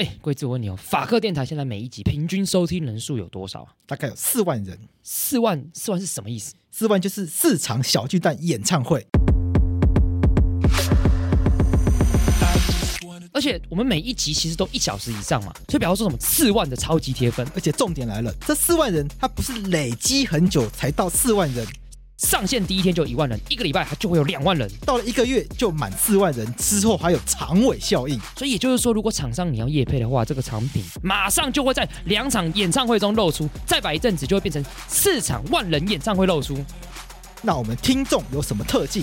哎，贵子，我问你哦，法克电台现在每一集平均收听人数有多少啊？大概有四万人。四万，四万是什么意思？四万就是四场小巨蛋演唱会。而且我们每一集其实都一小时以上嘛，所以表示说什么四万的超级贴分。而且重点来了，这四万人他不是累积很久才到四万人。上线第一天就一万人，一个礼拜它就会有两万人，到了一个月就满四万人，之后还有长尾效应。所以也就是说，如果厂商你要夜配的话，这个产品马上就会在两场演唱会中露出，再摆一阵子就会变成四场万人演唱会露出。那我们听众有什么特技？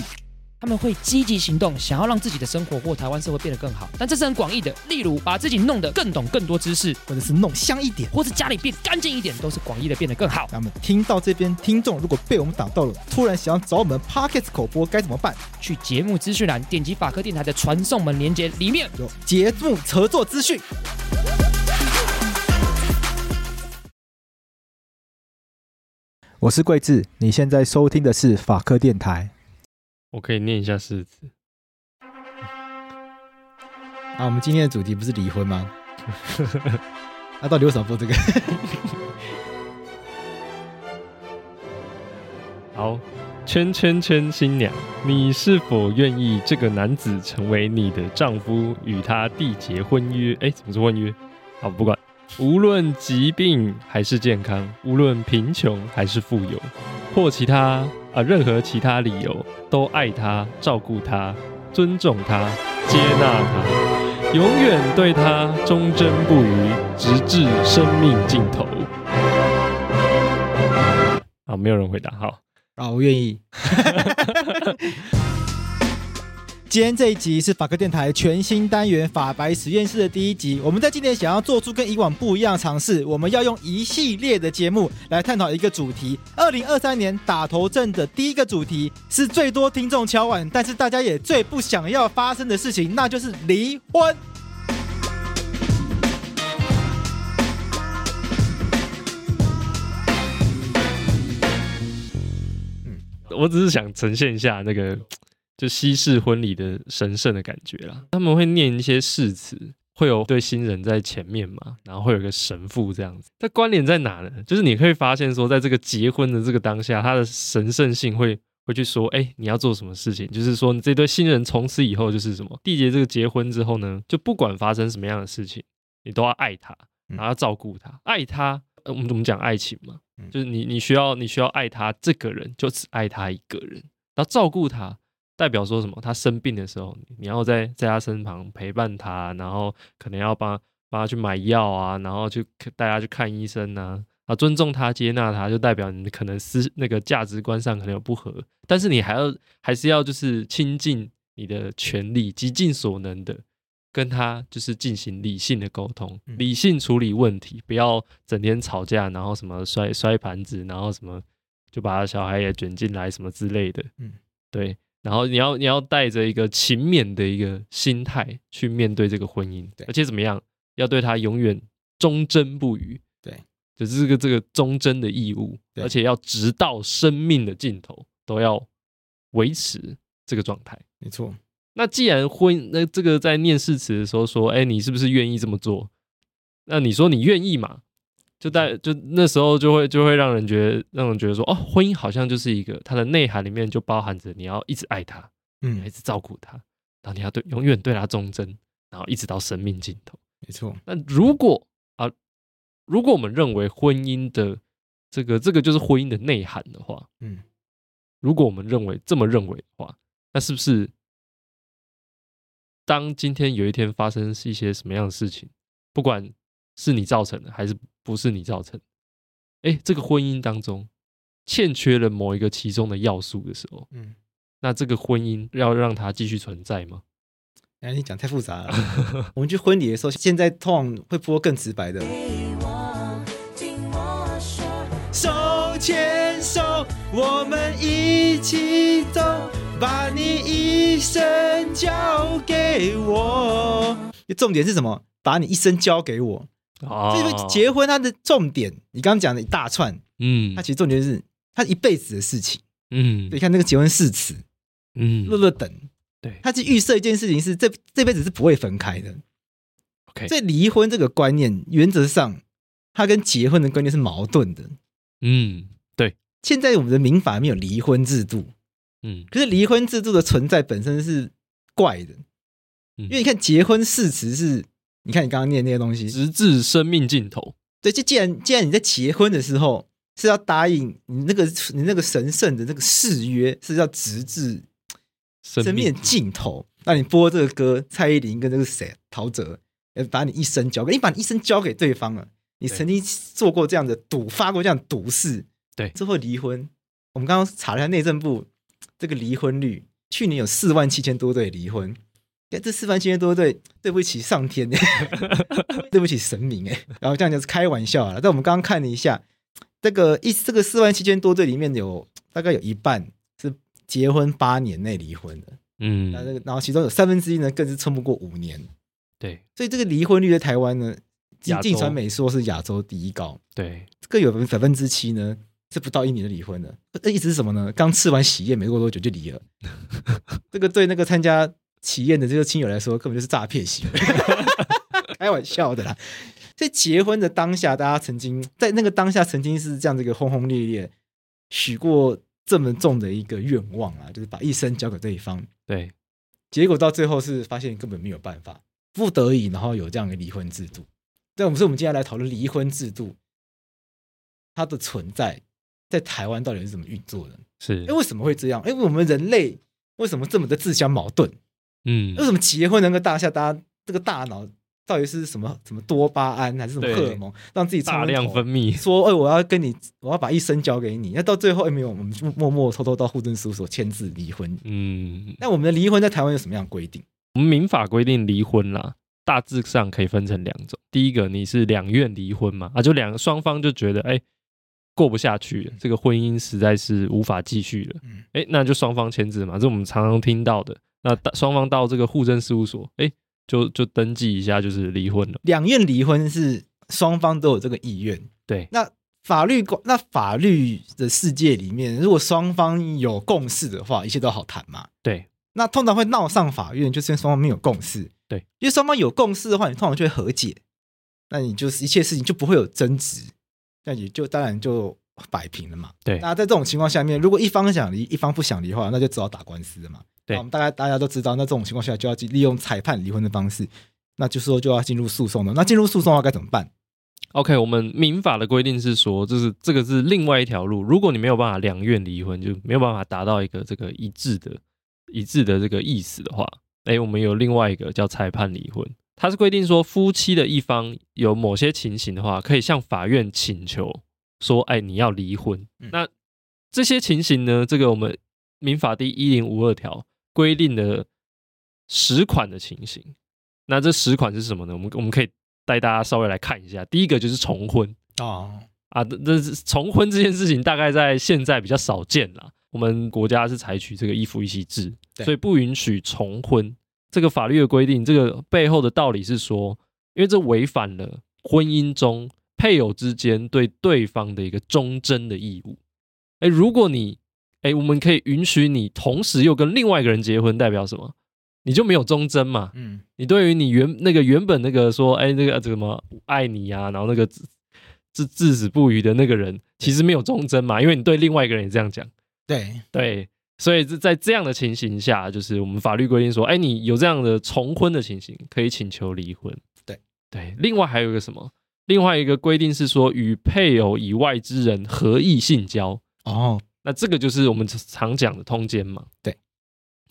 他们会积极行动，想要让自己的生活或台湾社会变得更好，但这是很广义的。例如，把自己弄得更懂更多知识，或者是弄香一点，或者家里变干净一点，都是广义的变得更好。那么，听到这边，听众如果被我们打到了，突然想要找我们 Podcast 口播该怎么办？去节目资讯栏点击法科电台的传送门连接，里面有节目合作资讯。我是桂智，你现在收听的是法科电台。我可以念一下诗词。啊，我们今天的主题不是离婚吗？那、啊、到底为什么播这个？好，圈圈圈新娘，你是否愿意这个男子成为你的丈夫，与他缔结婚约？哎，怎么是婚约？好，不管，无论疾病还是健康，无论贫穷还是富有，或其他。啊，任何其他理由都爱他、照顾他、尊重他、接纳他，永远对他忠贞不渝，直至生命尽头。好，没有人回答。好，啊，我愿意。今天这一集是法科电台全新单元法白实验室的第一集。我们在今年想要做出跟以往不一样的尝试，我们要用一系列的节目来探讨一个主题。二零二三年打头阵的第一个主题是最多听众敲碗，但是大家也最不想要发生的事情，那就是离婚。我只是想呈现一下那个。就西式婚礼的神圣的感觉啦，他们会念一些誓词，会有对新人在前面嘛，然后会有个神父这样子。它关联在哪呢？就是你可以发现说，在这个结婚的这个当下，他的神圣性会会去说，哎，你要做什么事情？就是说，你这对新人从此以后就是什么缔结这个结婚之后呢，就不管发生什么样的事情，你都要爱他，然后要照顾他，爱他。呃，我们怎么讲爱情嘛？就是你你需要你需要爱他这个人，就只爱他一个人，然后照顾他。代表说什么？他生病的时候，你要在在他身旁陪伴他，然后可能要帮帮他去买药啊，然后去带他去看医生啊，啊，尊重他、接纳他，就代表你可能思那个价值观上可能有不合，但是你还要还是要就是倾尽你的全力，极尽所能的跟他就是进行理性的沟通，理性处理问题，不要整天吵架，然后什么摔摔盘子，然后什么就把他小孩也卷进来什么之类的，嗯，对。然后你要你要带着一个勤勉的一个心态去面对这个婚姻，对，而且怎么样，要对他永远忠贞不渝，对，就是这个这个忠贞的义务，对，而且要直到生命的尽头都要维持这个状态，没错。那既然婚那这个在念誓词的时候说，哎，你是不是愿意这么做？那你说你愿意嘛？就在就那时候就会就会让人觉得让人觉得说哦，婚姻好像就是一个它的内涵里面就包含着你要一直爱他，嗯，一直照顾他，然后你要对永远对他忠贞，然后一直到生命尽头。没错。那如果啊，如果我们认为婚姻的这个这个就是婚姻的内涵的话，嗯，如果我们认为这么认为的话，那是不是当今天有一天发生一些什么样的事情，不管是你造成的还是？不是你造成，哎，这个婚姻当中欠缺了某一个其中的要素的时候，嗯，那这个婚姻要让它继续存在吗？哎，你讲太复杂了。我们去婚礼的时候，现在通常会播更直白的。手牵手，我们一起走，把你一生交给我。重点是什么？把你一生交给我。哦，这个结婚，它的重点，你刚刚讲的一大串，嗯，它其实重点是它一辈子的事情，嗯，你看那个结婚誓词，嗯，乐乐等，对，它是预设一件事情是这这辈子是不会分开的。OK，所以离婚这个观念，原则上它跟结婚的观念是矛盾的。嗯，对。现在我们的民法没有离婚制度，嗯，可是离婚制度的存在本身是怪的，嗯。因为你看结婚誓词是，你看你刚刚念那些东西，直至生命尽头。对，就既然既然你在结婚的时候是要答应你那个你那个神圣的那个誓约是要直至生命的尽头，那你播这个歌，蔡依林跟这个谁陶喆，把你一生交给你，把你一生交给对方了。你曾经做过这样的赌，发过这样的赌誓，对，之后离婚。我们刚刚查了一下内政部这个离婚率，去年有四万七千多对离婚。哎，这四万七千多对，对不起上天，对不起神明，哎，然后这样就是开玩笑了。但我们刚刚看了一下，这个一这个四万七千多对里面有大概有一半是结婚八年内离婚的，嗯，那这个然后其中有三分之一呢更是撑不过五年，对，所以这个离婚率在台湾呢，亚洲镜传媒说是亚洲第一高，对，这个有百分之七呢是不到一年就离婚的，那意思是什么呢？刚吃完喜宴没过多久就离了，这个对那个参加。体验的这个亲友来说，根本就是诈骗行为，开玩笑的啦。在结婚的当下，大家曾经在那个当下曾经是这样的一个轰轰烈烈，许过这么重的一个愿望啊，就是把一生交给对方。对，结果到最后是发现根本没有办法，不得已，然后有这样的离婚制度。但，我们说我们接下来讨论离婚制度，它的存在在台湾到底是怎么运作的？是，哎，为什么会这样？因为我们人类为什么这么的自相矛盾？嗯，为什么结婚能够大下，大家这个大脑到底是什么？什么多巴胺还是什么荷尔蒙，让自己大量分泌？说，哎，我要跟你，我要把一生交给你。那到最后，哎，没有，我们就默默偷偷到户政事务所签字离婚。嗯，那我们的离婚在台湾有什么样的规定？我们民法规定离婚啦，大致上可以分成两种。第一个，你是两院离婚嘛，啊，就两个双方就觉得，哎，过不下去了，这个婚姻实在是无法继续了，哎，那就双方签字嘛，这是我们常常听到的。那双方到这个户政事务所，哎，就就登记一下，就是离婚了。两院离婚是双方都有这个意愿。对，那法律那法律的世界里面，如果双方有共识的话，一切都好谈嘛。对，那通常会闹上法院，就是因为双方没有共识。对，因为双方有共识的话，你通常就会和解，那你就是一切事情就不会有争执，那也就当然就摆平了嘛。对，那在这种情况下面，如果一方想离，一方不想离的话，那就只好打官司了嘛。对，我们大概大家都知道，那这种情况下就要利用裁判离婚的方式，那就是说就要进入诉讼了。那进入诉讼的话该怎么办？OK，我们民法的规定是说，就是这个是另外一条路。如果你没有办法两院离婚，就没有办法达到一个这个一致的、一致的这个意思的话，哎，我们有另外一个叫裁判离婚。它是规定说，夫妻的一方有某些情形的话，可以向法院请求说，哎，你要离婚。嗯、那这些情形呢，这个我们民法第一零五二条。规定的十款的情形，那这十款是什么呢？我们我们可以带大家稍微来看一下。第一个就是重婚哦啊，这是重婚这件事情，大概在现在比较少见啦。我们国家是采取这个一夫一妻制，所以不允许重婚。这个法律的规定，这个背后的道理是说，因为这违反了婚姻中配偶之间对对方的一个忠贞的义务。哎，如果你哎，我们可以允许你同时又跟另外一个人结婚，代表什么？你就没有忠贞嘛？嗯，你对于你原那个原本那个说，哎，那个怎么爱你啊，然后那个至至至死不渝的那个人，其实没有忠贞嘛，因为你对另外一个人也这样讲。对对，所以在这样的情形下，就是我们法律规定说，哎，你有这样的重婚的情形，可以请求离婚。对对，另外还有一个什么？另外一个规定是说，与配偶以外之人合意性交。哦。那这个就是我们常讲的通奸嘛？对，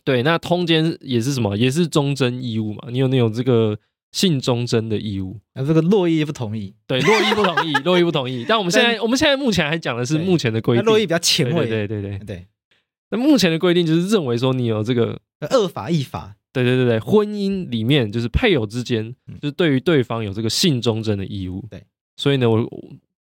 对，那通奸也是什么？也是忠贞义务嘛？你有那种这个性忠贞的义务？啊，这个洛伊不同意。对，洛伊不同意，洛伊不同意。但我们现在，我们现在目前还讲的是目前的规定。洛伊比较前卫。对对对对对。那目前的规定就是认为说，你有这个二法一法。对对对对，婚姻里面就是配偶之间，就是对于对方有这个性忠贞的义务。对，所以呢，我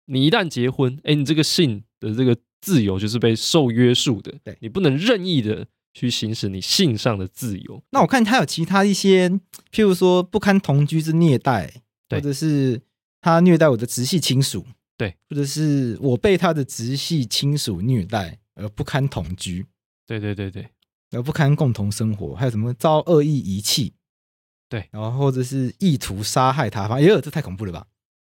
你一旦结婚，哎，你这个性的这个。自由就是被受约束的，对，你不能任意的去行使你性上的自由。那我看他有其他一些，譬如说不堪同居之虐待，对，或者是他虐待我的直系亲属，对，或者是我被他的直系亲属虐待而不堪同居，对对对对，而不堪共同生活，还有什么遭恶意遗弃，对，然后或者是意图杀害他方，也有这太恐怖了吧？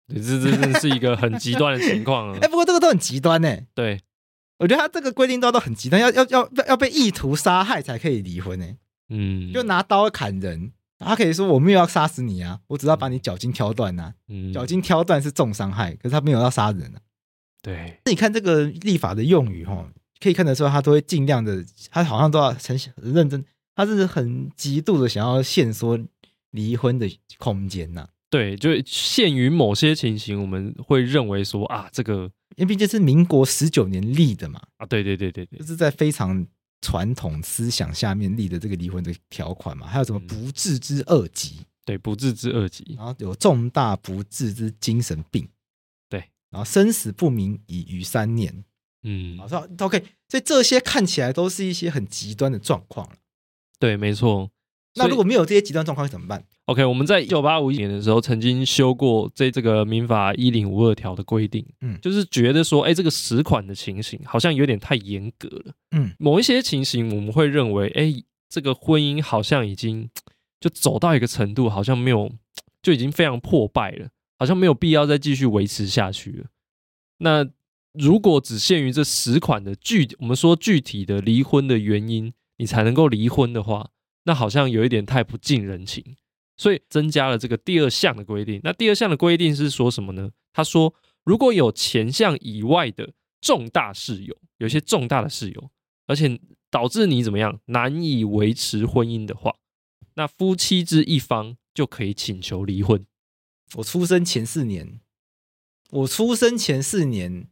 对，这这这是一个很极端的情况啊！哎，不过这个都很极端呢。对，我觉得他这个规定都都很极端，要要要要被意图杀害才可以离婚呢。嗯，就拿刀砍人，他可以说我没有要杀死你啊，我只要把你脚筋挑断呐。嗯，脚筋挑断是重伤害，可是他没有要杀人啊。对，那你看这个立法的用语哈，可以看得出来，他都会尽量的，他好像都要很认真，他是很极度的想要限缩离婚的空间呐。对，就限于某些情形，我们会认为说啊，这个因为毕竟是民国十九年立的嘛，啊，对对对对对，就是在非常传统思想下面立的这个离婚的条款嘛，还有什么不治之恶疾，嗯，对，不治之恶疾，然后有重大不治之精神病，对，然后生死不明已逾三年，嗯，好，说 OK，所以这些看起来都是一些很极端的状况了，对，没错。那如果没有这些极端状况，会怎么办？OK，我们在一九八五年的时候曾经修过这这个民法一零五二条的规定，嗯，就是觉得说，哎，这个实款的情形好像有点太严格了，嗯，某一些情形我们会认为，哎，这个婚姻好像已经就走到一个程度，好像没有就已经非常破败了，好像没有必要再继续维持下去了。那如果只限于这十款的具，我们说具体的离婚的原因，你才能够离婚的话，那好像有一点太不近人情。所以增加了这个第二项的规定。那第二项的规定是说什么呢？他说，如果有前项以外的重大事由，有些重大的事由，而且导致你怎么样难以维持婚姻的话，那夫妻之一方就可以请求离婚。我出生前四年，我出生前四年，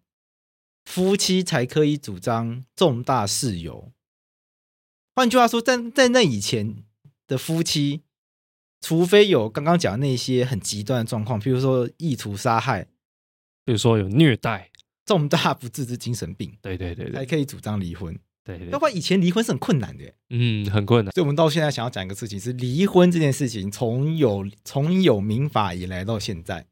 夫妻才可以主张重大事由。换句话说，在在那以前的夫妻。除非有刚刚讲的那些很极端的状况，比如说意图杀害，比如说有虐待、重大不治之精神病，对对对，对，才可以主张离婚。对，对，要不然以前离婚是很困难的，嗯，很困难。所以我们到现在想要讲一个事情是离婚这件事情，从有从有民法以来到现在，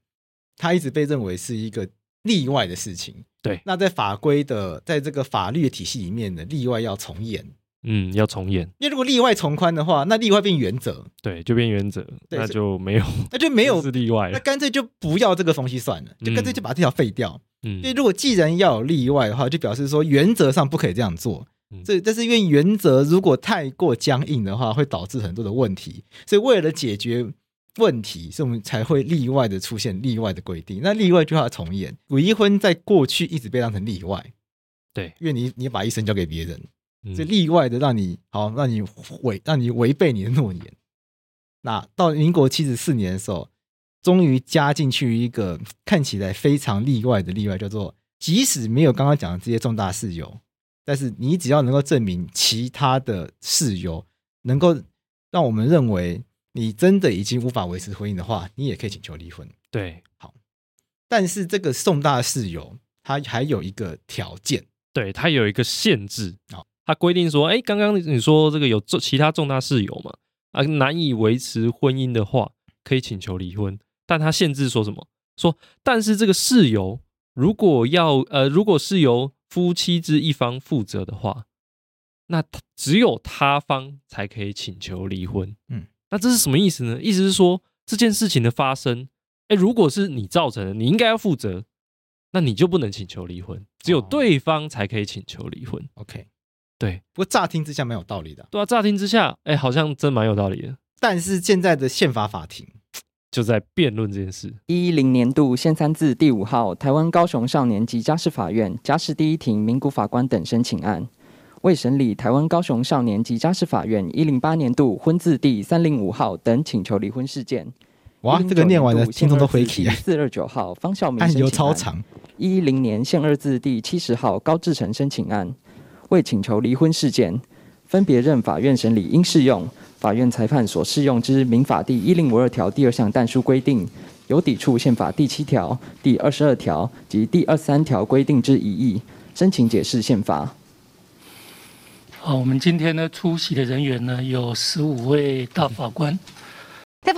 它一直被认为是一个例外的事情。对，那在法规的在这个法律的体系里面呢例外要从严。嗯，要重演，因为如果例外从宽的话，那例外变原则，对，就变原则，那就没有，那就没有是例外。了，那干脆就不要这个东西算了，就干脆就把这条废掉。嗯，因为如果既然要有例外的话，就表示说原则上不可以这样做。这、嗯、但是因为原则如果太过僵硬的话，会导致很多的问题，所以为了解决问题，所以我们才会例外的出现例外的规定。那例外就要从严，离婚在过去一直被当成例外，对，因为你你把一生交给别人。这例外的让你好，让你违让你违背你的诺言。那到民国七十四年的时候，终于加进去一个看起来非常例外的例外，叫做即使没有刚刚讲的这些重大事由，但是你只要能够证明其他的事由，能够让我们认为你真的已经无法维持婚姻的话，你也可以请求离婚。对，好，但是这个重大事由它还有一个条件，对，它有一个限制啊。他规定说：“哎，刚刚你说这个有重其他重大事由嘛？啊，难以维持婚姻的话，可以请求离婚。但他限制说什么？说，但是这个事由如果要呃，如果是由夫妻之一方负责的话，那只有他方才可以请求离婚。嗯，那这是什么意思呢？意思是说这件事情的发生，哎，如果是你造成的，你应该要负责，那你就不能请求离婚，只有对方才可以请求离婚。哦，OK。”对，不过乍听之下蛮有道理的。对啊，乍听之下，哎，好像真蛮有道理的。但是现在的宪法法庭就在辩论这件事。一一零年度宪三字第五号，台湾高雄少年及家事法院家事第一庭名古法官等申请案，为审理台湾高雄少年及家事法院一零八年度婚字第三零五号等请求离婚事件。哇，这个念完了，听众都回起。四二九号方孝明案由超长。一一零年宪二字第七十号高志成申请案。为请求离婚事件，分别任法院审理应适用，法院裁判所适用之民法第一零五二条第二项但书规定，有抵触宪法第七条、第二十二条及第二十三条规定之疑义，申请解释宪法。好，我们今天呢出席的人员呢有十五位大法官。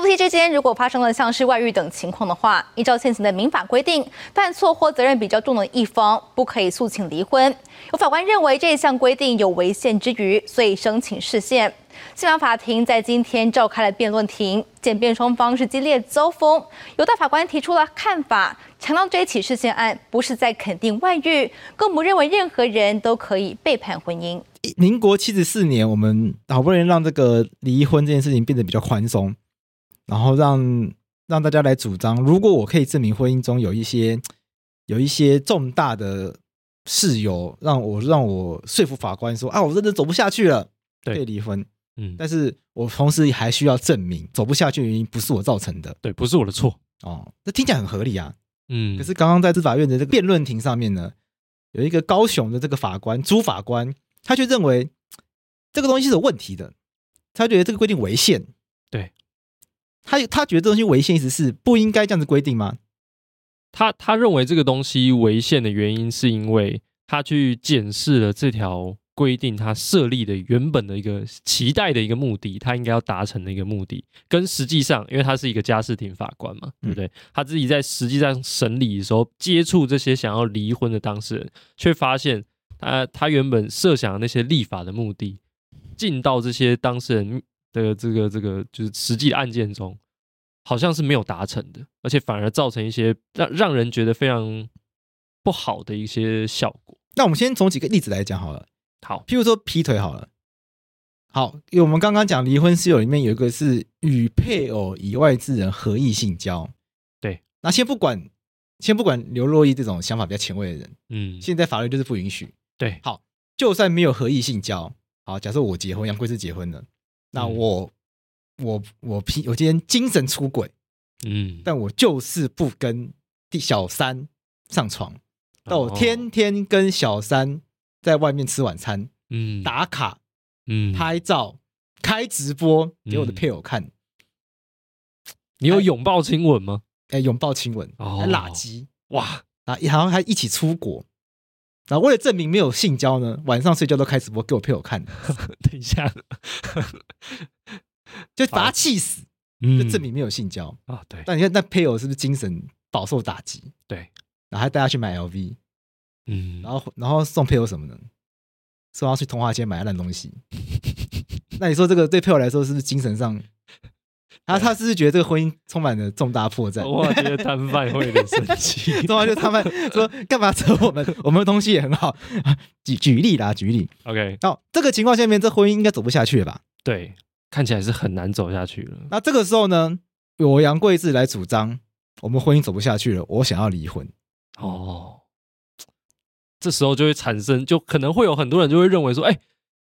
夫妻之间，如果发生了像是外遇等情况的话，依照现行的民法规定，犯错或责任比较重的一方不可以诉请离婚。有法官认为这一项规定有违宪之余，所以申请释宪。宪法法庭在今天召开了辩论庭，检辩双方是激烈交锋。有大法官提出了看法，强调这一起事件案不是在肯定外遇，更不认为任何人都可以背叛婚姻。民国七十四年，我们好不容易让这个离婚这件事情变得比较宽松，然后让让大家来主张，如果我可以证明婚姻中有一些有一些重大的事由，让我让我说服法官说啊，我真的走不下去了，可以离婚。嗯，但是我同时还需要证明走不下去的原因不是我造成的，对，不是我的错。哦，这听起来很合理啊。嗯，可是刚刚在司法院的这个辩论庭上面呢，有一个高雄的这个法官朱法官。他却认为这个东西是有问题的，他觉得这个规定违宪。对，他他觉得这东西违宪，意思是不应该这样子规定吗？他他认为这个东西违宪的原因，是因为他去检视了这条规定，他设立的原本的一个期待的一个目的，他应该要达成的一个目的，跟实际上，因为他是一个家事庭法官嘛，对不对？他自己在实际上审理的时候，接触这些想要离婚的当事人，却发现。他他原本设想的那些立法的目的，进到这些当事人的这个这个就是实际案件中，好像是没有达成的，而且反而造成一些让让人觉得非常不好的一些效果。那我们先从几个例子来讲好了。好，譬如说劈腿好了。好，因为我们刚刚讲离婚室友里面有一个是与配偶以外之人合意性交。对，那先不管先不管刘若英这种想法比较前卫的人，嗯，现在法律就是不允许。对，好，就算没有合意性交，好，假设我结婚，杨贵是结婚了，那我、嗯、我我批，我今天精神出轨，嗯，但我就是不跟第小三上床，但我天天跟小三在外面吃晚餐，嗯，打卡，嗯，拍照，开直播给我的配偶看，嗯、你有拥抱亲吻吗？哎，拥抱亲吻，哦、还喇鸡，哇，啊，好像还一起出国。然后为了证明没有性交呢，晚上睡觉都开直播给我配偶看。等一下，就把他气死，就证明没有性交啊。对，但你看那配偶是不是精神饱受打击？对，然后还带他去买 LV，嗯，然后然后送配偶什么呢？送他去通化街买烂东西。那你说这个对配偶来说是不是精神上？他他是不是觉得这个婚姻充满了重大破绽？我觉得摊贩会有点生气。通常就摊贩说干嘛扯我们？我们的东西也很好。举举例啦，举例。OK，那这个情况下面，这婚姻应该走不下去了吧？对，看起来是很难走下去了。那这个时候呢，我杨贵志来主张我们婚姻走不下去了，我想要离婚。哦，这时候就会产生，就可能会有很多人就会认为说，哎，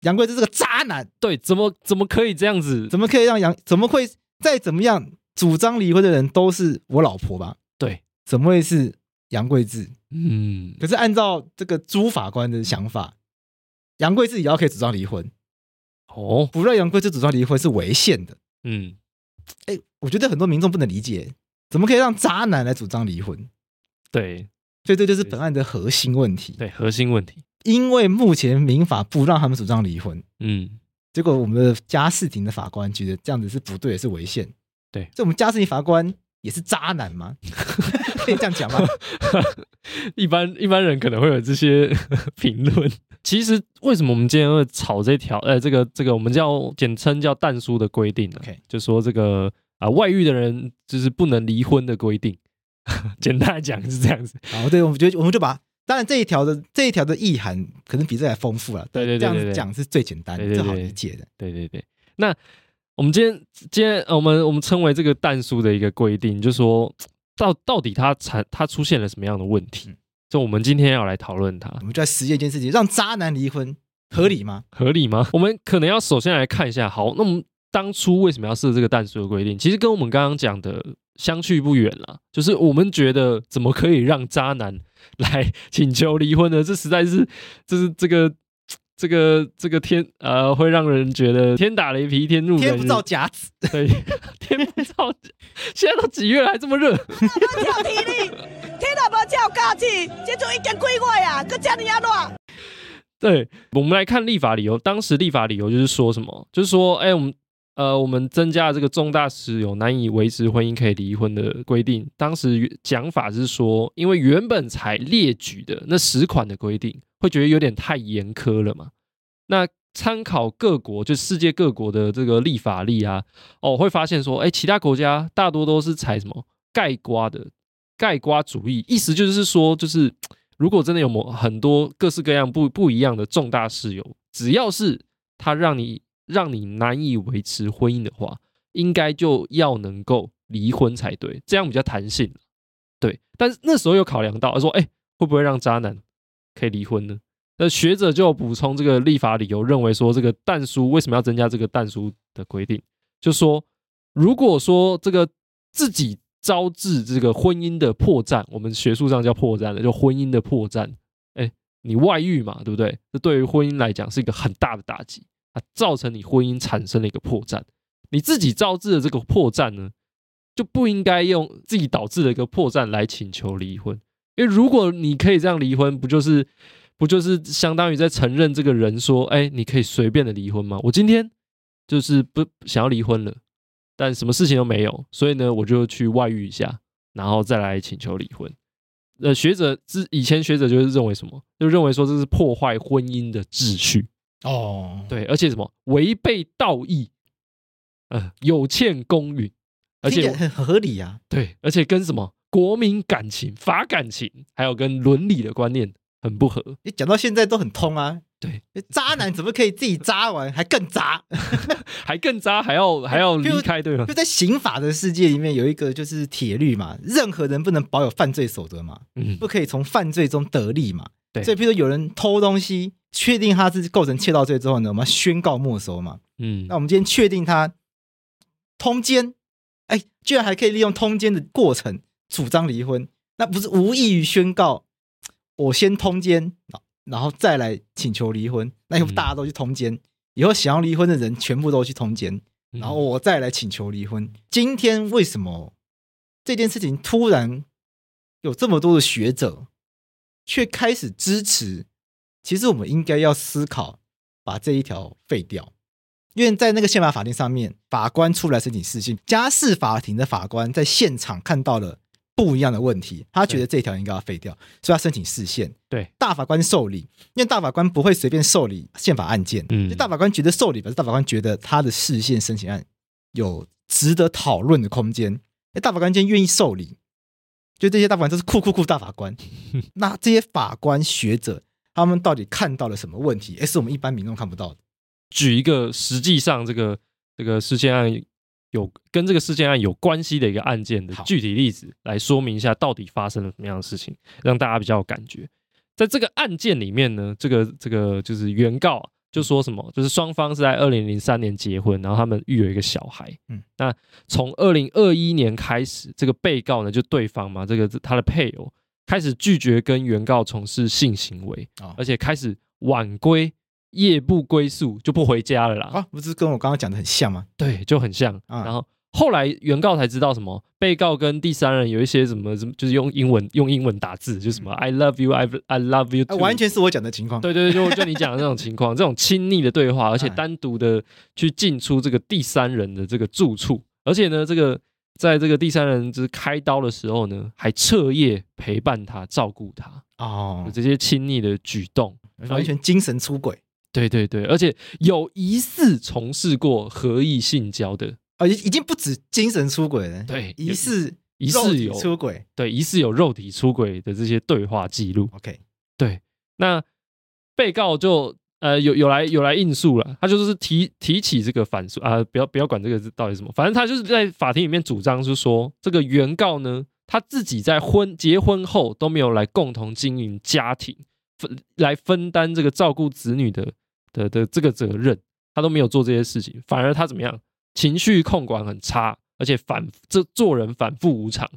杨贵志是个渣男。对，怎么怎么可以这样子？怎么可以让杨？怎么会？再怎么样主张离婚的人都是我老婆吧？对，怎么会是杨贵志？嗯，可是按照这个朱法官的想法，杨贵志也要可以主张离婚。哦，不让杨贵志主张离婚是违宪的。嗯，哎，我觉得很多民众不能理解，怎么可以让渣男来主张离婚？对，所以这就是本案的核心问题。对，核心问题，因为目前民法不让他们主张离婚。嗯。结果我们的家事庭的法官觉得这样子是不对，是违宪。对，所以我们家事庭法官也是渣男吗？可以这样讲吗？一般一般人可能会有这些 评论。其实为什么我们今天会炒这条？呃，这个这个我们叫简称叫蛋书的规定呢？OK，就说这个啊、呃，外遇的人就是不能离婚的规定。简单来讲是这样子。好，对，我们觉得我们就把。当然，这一条的这一条的意涵可能比这还丰富了。对对对，对，这样子讲是最简单的，最好理解的。对对对。那我们今天今天我们我们称为这个蛋书的一个规定，就是说到到底它产它出现了什么样的问题？就我们今天要来讨论它。我们就在实验一件事情：让渣男离婚合理吗？合理吗？我们可能要首先来看一下，好，那我们当初为什么要设这个但书的规定？其实跟我们刚刚讲的相去不远了。就是我们觉得怎么可以让渣男 来请求离婚的？这实在是，这是这个这个这个天呃，会让人觉得天打雷劈，天怒人。天不造甲子，对，天不造。现在都几月了，还这么热？天不照体力，天哪不照假期，这就已经几月呀？搁这么热。对，我们来看立法理由。当时立法理由就是说什么？就是说，哎，我们。呃，我们增加了这个重大事由难以维持婚姻可以离婚的规定。当时讲法是说，因为原本才列举的那十款的规定，会觉得有点太严苛了嘛。那参考各国就世界各国的这个立法例啊，哦，会发现说，哎，其他国家大多都是采什么盖瓜的盖瓜主义，意思就是说，就是如果真的有某很多各式各样不不一样的重大事由，只要是它让你让你难以维持婚姻的话，应该就要能够离婚才对，这样比较弹性。对，但是那时候有考量到说，哎，会不会让渣男可以离婚呢？那学者就补充这个立法理由，认为说这个但书为什么要增加这个但书的规定？就说如果说这个自己招致这个婚姻的破绽，我们学术上叫破绽的，就婚姻的破绽。哎，你外遇嘛，对不对？这对于婚姻来讲是一个很大的打击啊，造成你婚姻产生了一个破绽。你自己造致的这个破绽呢，就不应该用自己导致的一个破绽来请求离婚，因为如果你可以这样离婚，不就是？不就是相当于在承认这个人说，哎，你可以随便的离婚吗？我今天就是不想要离婚了，但什么事情都没有，所以呢，我就去外遇一下，然后再来请求离婚。呃，学者之以前学者就是认为什么？就认为说这是破坏婚姻的秩序哦，对，而且什么违背道义，呃，有欠公允，而且很合理呀、啊。对，而且跟什么国民感情、法感情，还有跟伦理的观念。很不合，你讲到现在都很通啊。对，渣男怎么可以自己渣完还更渣，还更渣，还要 还要离开对吗？就在刑法的世界里面有一个就是铁律嘛，任何人不能保有犯罪所得嘛，嗯，不可以从犯罪中得利嘛。对，所以譬如说有人偷东西，确定他是构成窃盗罪之后呢，我们要宣告没收嘛。嗯，那我们今天确定他通奸，哎，居然还可以利用通奸的过程主张离婚，那不是无异于宣告？我先通奸，然后再来请求离婚，那以后大家都去通奸，嗯、以后想要离婚的人全部都去通奸，然后我再来请求离婚。嗯、今天为什么这件事情突然有这么多的学者却开始支持？其实我们应该要思考把这一条废掉，因为在那个宪法法庭上面，法官出来申请释宪，家事法庭的法官在现场看到了。不一样的问题，他觉得这条应该要废掉，所以他申请释宪。对，大法官受理，因为大法官不会随便受理宪法案件。嗯，大法官觉得受理，表示大法官觉得他的释宪申请案有值得讨论的空间。哎，大法官今天愿意受理，就这些大法官都是酷酷酷大法官。那这些法官学者，他们到底看到了什么问题？哎，是我们一般民众看不到的。举一个实际上这个这个释宪案。有跟这个事件案有关系的一个案件的具体例子来说明一下，到底发生了什么样的事情，让大家比较有感觉。在这个案件里面呢，这个这个就是原告就说什么，就是双方是在二零零三年结婚，然后他们育有一个小孩。嗯，那从二零二一年开始，这个被告呢就对方嘛，这个他的配偶开始拒绝跟原告从事性行为，而且开始晚归。夜不归宿就不回家了啦啊，不是跟我刚刚讲的很像吗？对，就很像。嗯、然后后来原告才知道什么，被告跟第三人有一些什么什么，就是用英文用英文打字，就是什么、嗯、I love you, I I love you，、啊、完全是我讲的情况。对对对，就就你讲的那种情况，这种亲昵的对话，而且单独的去进出这个第三人的这个住处，而且呢，这个在这个第三人就是开刀的时候呢，还彻夜陪伴他，照顾他哦，这些亲昵的举动，完全精神出轨。对对对，而且有疑似从事过合意性交的。啊，已已经不止精神出轨了，对，疑似疑似有出轨，对，疑似有肉体出轨的这些对话记录。OK，对，那被告就呃有有来有来应诉了，他就是提提起这个反诉啊，不要不要管这个到底什么，反正他就是在法庭里面主张，就是说这个原告呢，他自己在婚结婚后都没有来共同经营家庭，分来分担这个照顾子女的。的的这个责任，他都没有做这些事情，反而他怎么样？情绪控管很差，而且反这做人反复无常。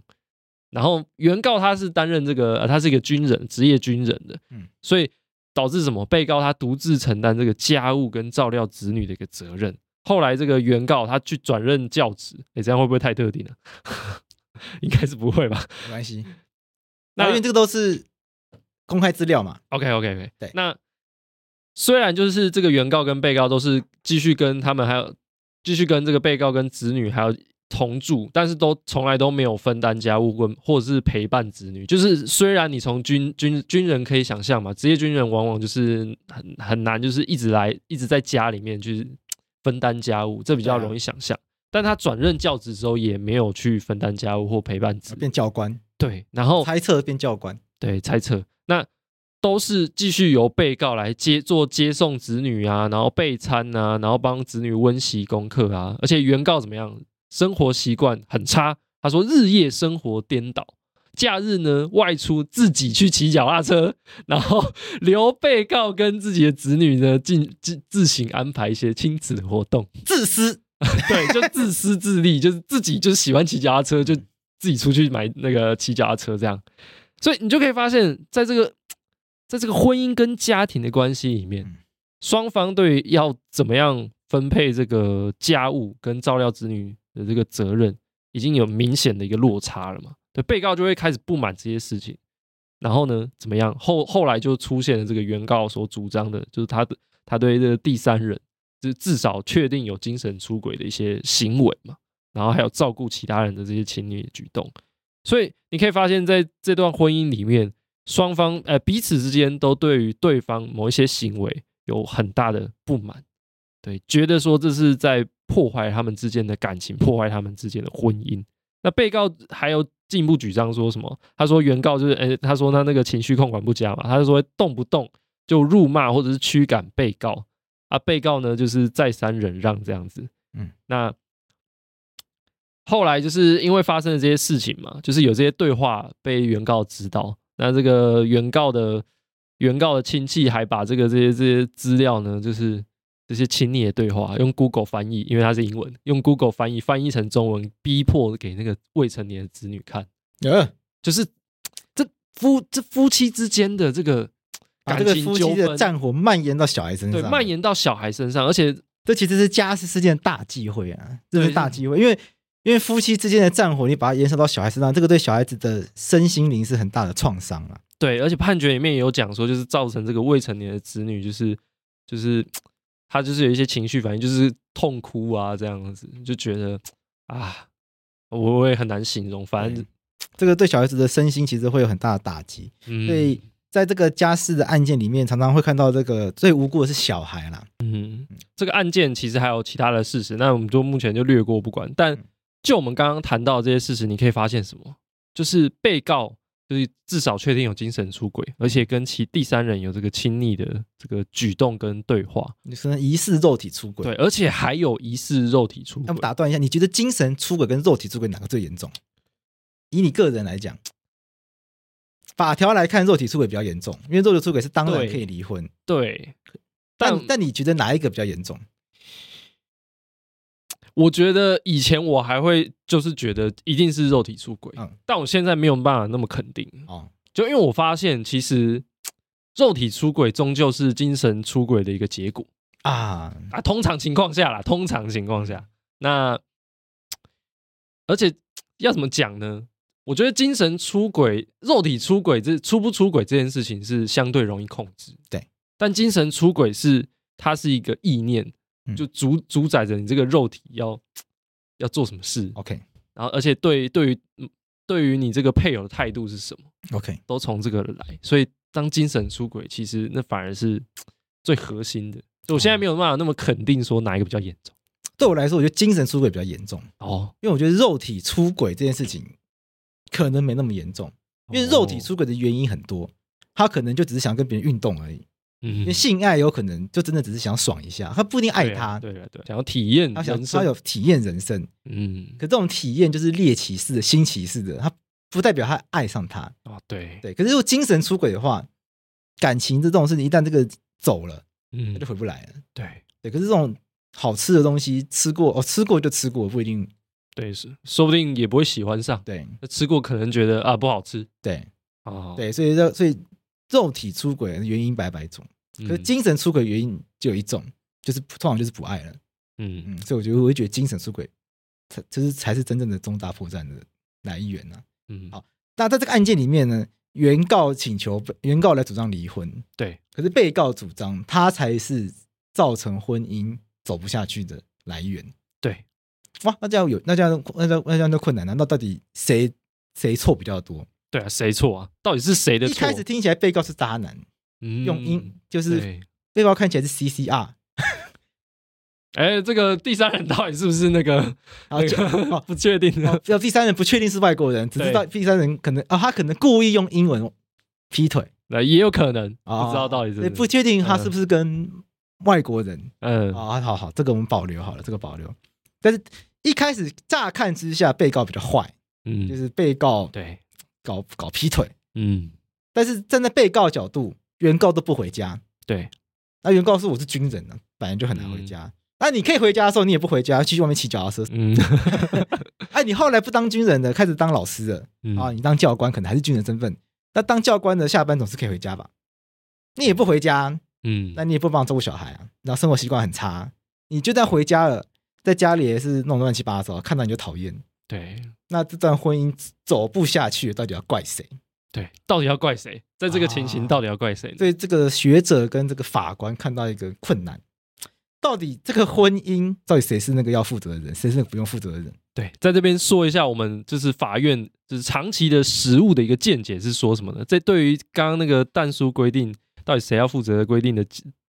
然后原告他是担任这个，呃，他是一个军人，职业军人的，嗯，所以导致什么？被告他独自承担这个家务跟照料子女的一个责任。后来这个原告他去转任教职，哎，这样会不会太特定了？应该是不会吧？没关系，那因为这个都是公开资料嘛。OK OK OK，对，那。虽然就是这个原告跟被告都是继续跟他们还有继续跟这个被告跟子女还有同住，但是都从来都没有分担家务或或者是陪伴子女。就是虽然你从军军军人可以想象嘛，职业军人往往就是很很难，就是一直来一直在家里面就是分担家务，这比较容易想象。但他转任教职之后，也没有去分担家务或陪伴子女，变教官。对，然后猜测变教官。对，猜测那都是继续由被告来接做接送子女啊，然后备餐啊，然后帮子女温习功课啊。而且原告怎么样？生活习惯很差。他说日夜生活颠倒，假日呢外出自己去骑脚踏车，然后留被告跟自己的子女呢进自自行安排一些亲子活动，自私。对，就自私自利，就是自己就是喜欢骑脚踏车，就自己出去买那个骑脚踏车这样。所以你就可以发现，在这个 在这个婚姻跟家庭的关系里面，双方对要怎么样分配这个家务跟照料子女的这个责任，已经有明显的一个落差了嘛。对，被告就会开始不满这些事情，然后呢，怎么样？后后来就出现了这个原告所主张的，就是他的他对这个第三人。就至少确定有精神出轨的一些行为嘛，然后还有照顾其他人的这些亲密的举动，所以你可以发现，在这段婚姻里面，双方呃彼此之间都对于对方某一些行为有很大的不满，对，觉得说这是在破坏他们之间的感情，破坏他们之间的婚姻。那被告还有进一步主张说什么？他说原告就是，诶，他说他那个情绪控管不佳嘛，他就说动不动就辱骂或者是驱赶被告。啊，被告呢就是再三忍让这样子，嗯，那后来就是因为发生了这些事情嘛，就是有这些对话被原告知道，那这个原告的原告的亲戚还把这个这些这些资料呢，就是这些亲昵的对话用 Google 翻译，因为它是英文，用 Google 翻译翻译成中文，逼迫给那个未成年的子女看，呃，就是 这夫这夫妻之间的这个。把这个夫妻的战火蔓延到小孩身上，对，蔓延到小孩身上，而且这其实是家事事件大忌讳啊，这是大忌讳，因为因为夫妻之间的战火，你把它延伸到小孩身上，这个对小孩子的身心灵是很大的创伤啊。对，而且判决里面也有讲说，就是造成这个未成年的子女，就是就是他就是有一些情绪反应，就是痛哭啊这样子，就觉得啊，我也很难形容，反正这个对小孩子的身心其实会有很大的打击，嗯，所以。在这个家事的案件里面，常常会看到这个最无辜的是小孩啦。嗯，这个案件其实还有其他的事实，那我们就目前就略过不管。但就我们刚刚谈到这些事实，你可以发现什么？就是被告就是至少确定有精神出轨，而且跟其第三人有这个亲密的这个举动跟对话。你说疑似肉体出轨，对，而且还有疑似肉体出轨。那我打断一下，你觉得精神出轨跟肉体出轨哪个最严重？以你个人来讲。法条来看，肉体出轨比较严重，因为肉体出轨是当然可以离婚。对，但但你觉得哪一个比较严重？我觉得以前我还会就是觉得一定是肉体出轨，嗯，但我现在没有办法那么肯定哦。就因为我发现，其实肉体出轨终究是精神出轨的一个结果啊啊！通常情况下啦，通常情况下，那而且要怎么讲呢？我觉得精神出轨、肉体出轨，这出不出轨这件事情是相对容易控制。对，但精神出轨是它是一个意念，就主主宰着你这个肉体要要做什么事。OK，然后而且对对于对于你这个配偶的态度是什么？OK，都从这个来。所以当精神出轨，其实那反而是最核心的。我现在没有办法那么肯定说哪一个比较严重。对我来说，我觉得精神出轨比较严重哦，因为我觉得肉体出轨这件事情。可能没那么严重，因为肉体出轨的原因很多，他可能就只是想跟别人运动而已。嗯，因为性爱有可能就真的只是想爽一下，他不一定爱他。对对对，想要体验，他想他有体验人生。嗯，可这种体验就是猎奇式的、新奇式的，他不代表他爱上他。哦，对对。可是如果精神出轨的话，感情这种事情一旦这个走了，嗯，他就回不来了。对对。可是这种好吃的东西吃过哦，吃过就吃过，不一定。对，是说不定也不会喜欢上。对，吃过可能觉得啊不好吃。对，哦，对，所以这所以肉体出轨的原因百百种，可是精神出轨原因就有一种，就是通常就是不爱了。嗯嗯，所以我觉得我会觉得精神出轨，才就是才是真正的重大破绽的来源呢。嗯，好，那在这个案件里面呢，原告请求原告来主张离婚，对，可是被告主张他才是造成婚姻走不下去的来源。对。哇，那这样有那这样那这样那这样就困难，难道到底谁谁错比较多？对啊，谁错啊？到底是谁的错？一开始听起来被告是渣男，嗯用英就是对被告看起来是 CCR，哎，这个第三人到底是不是那个？啊就那个 不确定哦，要第三人不确定是外国人，只知道第三人可能啊、哦，他可能故意用英文劈腿，那也有可能，哦、不知道到底是不是不确定他是不是跟外国人。嗯，啊、哦，好好，这个我们保留好了，这个保留。但是一开始乍看之下，被告比较坏，嗯，就是被告对搞搞劈腿，嗯，但是站在被告角度，原告都不回家，对，那原告说我是军人呢，本来就很难回家。嗯。那、啊、你可以回家的时候，你也不回家，继续外面骑脚踏车。嗯，哎，你后来不当军人的，开始当老师了、嗯、啊，你当教官，可能还是军人身份。那当教官的下班总是可以回家吧？你也不回家，嗯，那你也不帮我照顾小孩啊，然后生活习惯很差，你就算回家了，在家里也是弄乱七八糟，看到你就讨厌。对，那这段婚姻走不下去，到底要怪谁？对，到底要怪谁？在这个情形，到底要怪谁、啊？所以这个学者跟这个法官看到一个困难。到底这个婚姻，到底谁是那个要负责的人，谁是那个不用负责的人？对，在这边说一下，我们就是法院就是长期的实务的一个见解是说什么呢？这对于刚刚那个但书规定到底谁要负责的规定的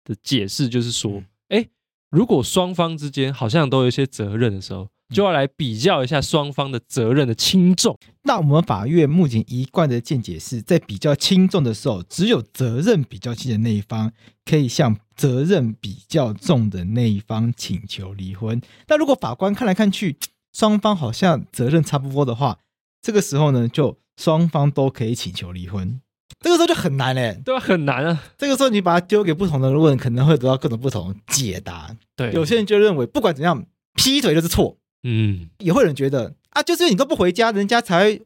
的解释，就是说，哎，如果双方之间好像都有一些责任的时候，就要来比较一下双方的责任的轻重。那我们法院目前一贯的见解是在比较轻重的时候，只有责任比较轻的那一方可以向责任比较重的那一方请求离婚。那如果法官看来看去，双方好像责任差不多的话，这个时候呢，就双方都可以请求离婚。这个时候就很难嘞，对吧？很难啊。这个时候你把它丢给不同的人问，可能会得到各种不同解答。对，有些人就认为不管怎样，劈腿就是错。嗯，也会有人觉得啊，就是你都不回家，人家才会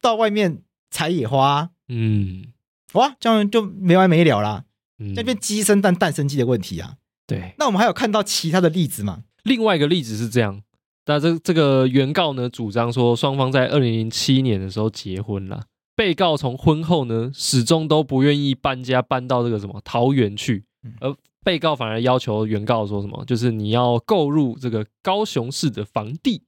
到外面采野花啊。嗯，哇，这样就没完没了啦。嗯，那边鸡生蛋，蛋生鸡的问题啊。对，那我们还有看到其他的例子吗？另外一个例子是这样，那这这个原告呢主张说，双方在二零零七年的时候结婚了，被告从婚后呢始终都不愿意搬家，搬到这个什么桃园去，而。被告反而要求原告说什么？就是你要购入这个高雄市的房地，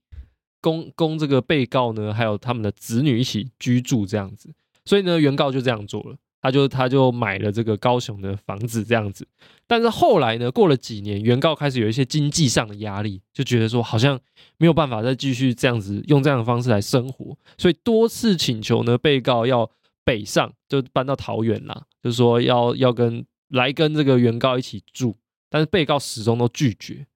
供供这个被告呢，还有他们的子女一起居住这样子。所以呢，原告就这样做了，他就他就买了这个高雄的房子这样子。但是后来呢，过了几年，原告开始有一些经济上的压力，就觉得说好像没有办法再继续这样子用这样的方式来生活，所以多次请求呢，被告要北上，就搬到桃园啦，就说要要跟。来跟这个原告一起住，但是被告始终都拒绝，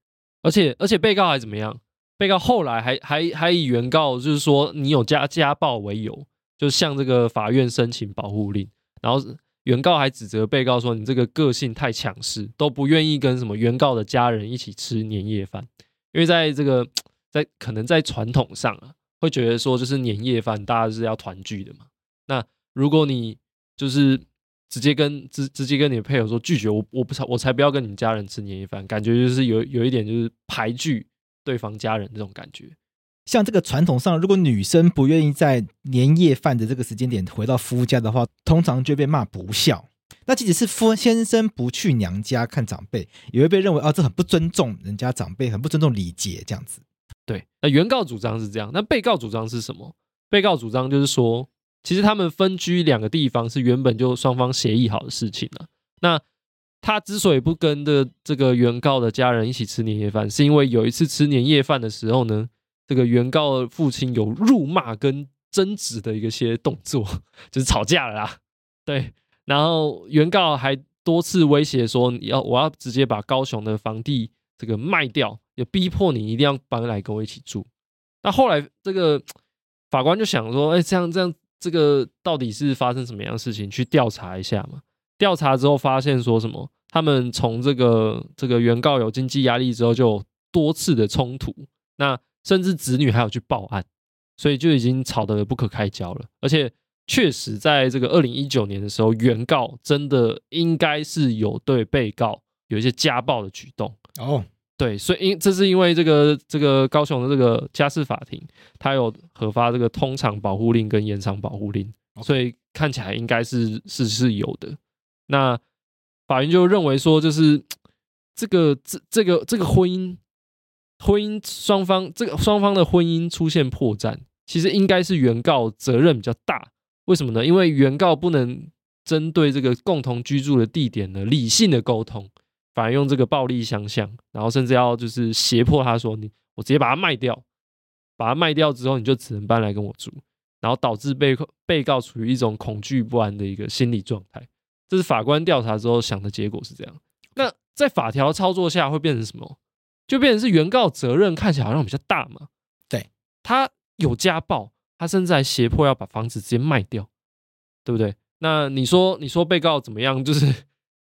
而且而且被告还怎么样？被告后来还还还以原告就是说你有家家暴为由，就向这个法院申请保护令，然后原告还指责被告说你这个个性太强势，都不愿意跟什么原告的家人一起吃年夜饭，因为在这个在可能在传统上啊，会觉得说就是年夜饭大家是要团聚的嘛，那如果你就是。直接跟直直接跟你的配偶说拒绝我，我不才我才不要跟你家人吃年夜饭，感觉就是有有一点就是排拒对方家人这种感觉。像这个传统上，如果女生不愿意在年夜饭的这个时间点回到夫家的话，通常就被骂不孝。那即使是夫先生不去娘家看长辈，也会被认为哦，这很不尊重人家长辈，很不尊重礼节这样子。对，那原告主张是这样，那被告主张是什么？被告主张就是说。其实他们分居两个地方是原本就双方协议好的事情了。那他之所以不跟的这个原告的家人一起吃年夜饭，是因为有一次吃年夜饭的时候呢，这个原告的父亲有辱骂跟争执的一些动作，就是吵架了啦。对，然后原告还多次威胁说，要我要直接把高雄的房地这个卖掉，也逼迫你一定要搬来跟我一起住。那后来这个法官就想说，哎，这样这样。这个到底是发生什么样的事情？去调查一下嘛。调查之后发现说什么？他们从这个这个原告有经济压力之后，就多次的冲突。那甚至子女还有去报案，所以就已经吵得不可开交了。而且确实在这个二零一九年的时候，原告真的应该是有对被告有一些家暴的举动哦。对，所以因这是因为这个这个高雄的这个家事法庭，它有核发这个通常保护令跟延长保护令，所以看起来应该是是是有的。那法院就认为说，就是这个这这个这个婚姻婚姻双方这个双方的婚姻出现破绽，其实应该是原告责任比较大。为什么呢？因为原告不能针对这个共同居住的地点呢理性的沟通，反而用这个暴力相向，然后甚至要就是胁迫他说：“你我直接把它卖掉，把它卖掉之后，你就只能搬来跟我住。”然后导致被被告处于一种恐惧不安的一个心理状态。这是法官调查之后想的结果是这样。那在法条操作下会变成什么？就变成是原告责任看起来好像比较大嘛？对，他有家暴。他甚至还胁迫要把房子直接卖掉，对不对？那你说，你说被告怎么样？就是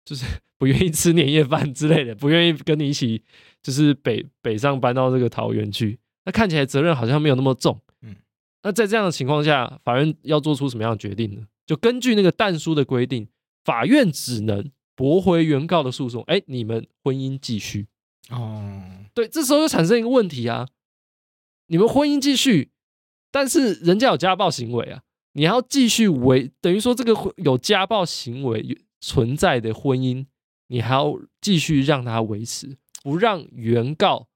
就是 不愿意吃年夜饭之类的，不愿意跟你一起，就是北北上搬到这个桃园去。那看起来责任好像没有那么重。嗯，那在这样的情况下，法院要做出什么样的决定呢？就根据那个但书的规定，法院只能驳回原告的诉讼。哎，你们婚姻继续。哦，对，这时候就产生一个问题啊，你们婚姻继续。但是人家有家暴行为啊，你要继续维，等于说这个有家暴行为存在的婚姻，你还要继续让他维持，不让原告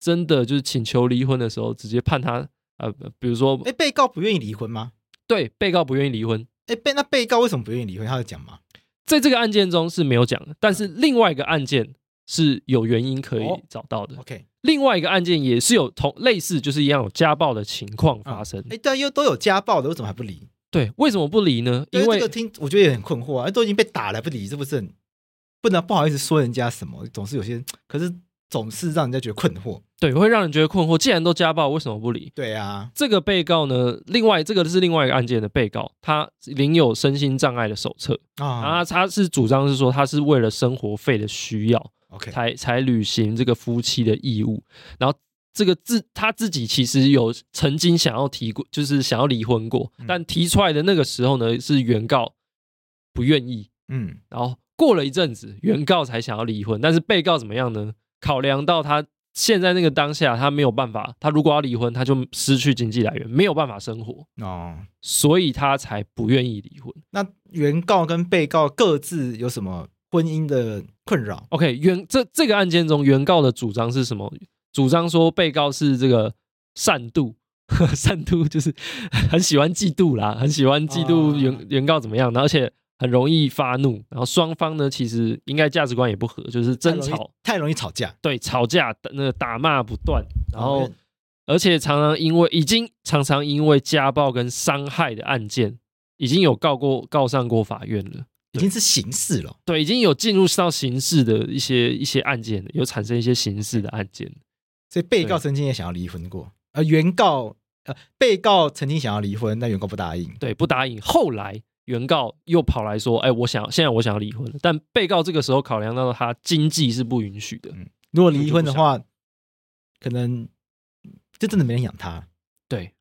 真的就是请求离婚的时候直接判他呃，比如说，哎，被告不愿意离婚吗？对，被告不愿意离婚。哎，被那被告为什么不愿意离婚？他有讲吗？在这个案件中是没有讲的，但是另外一个案件是有原因可以找到的。哦，OK。另外一个案件也是有同类似，就是一样有家暴的情况发生。哎、嗯，对，又都有家暴的，为什么还不离？对，为什么不离呢？因为这个听我觉得也很困惑啊，都已经被打了不离，是不是很不能不好意思说人家什么？总是有些，可是总是让人家觉得困惑。对，会让人觉得困惑。既然都家暴，为什么不离？对啊，这个被告呢，另外这个是另外一个案件的被告，他领有身心障碍的手册啊，然后他是主张是说他是为了生活费的需要。OK，才才履行这个夫妻的义务，然后这个自他自己其实有曾经想要提过，就是想要离婚过，嗯、但提出来的那个时候呢，是原告不愿意，嗯，然后过了一阵子，原告才想要离婚，但是被告怎么样呢？考量到他现在那个当下，他没有办法，他如果要离婚，他就失去经济来源，没有办法生活哦，所以他才不愿意离婚。那原告跟被告各自有什么？婚姻的困扰。OK，原这这个案件中，原告的主张是什么？主张说被告是这个善妒，善妒就是 很喜欢嫉妒啦，很喜欢嫉妒原、哦、原告怎么样，而且很容易发怒。然后双方呢，其实应该价值观也不合，就是争吵。太容易吵架，对，吵架那个打骂不断，然后而且常常因为已经常常因为家暴跟伤害的案件，已经有告过告上过法院了。已经是刑事了，对，已经有进入到刑事的一些一些案件，有产生一些刑事的案件，所以被告曾经也想要离婚过，而原告呃，被告曾经想要离婚，但原告不答应，对，不答应。后来原告又跑来说，哎，我想现在我想要离婚了，但被告这个时候考量到他经济是不允许的，嗯，如果离婚的话，可能就真的没人养他，对，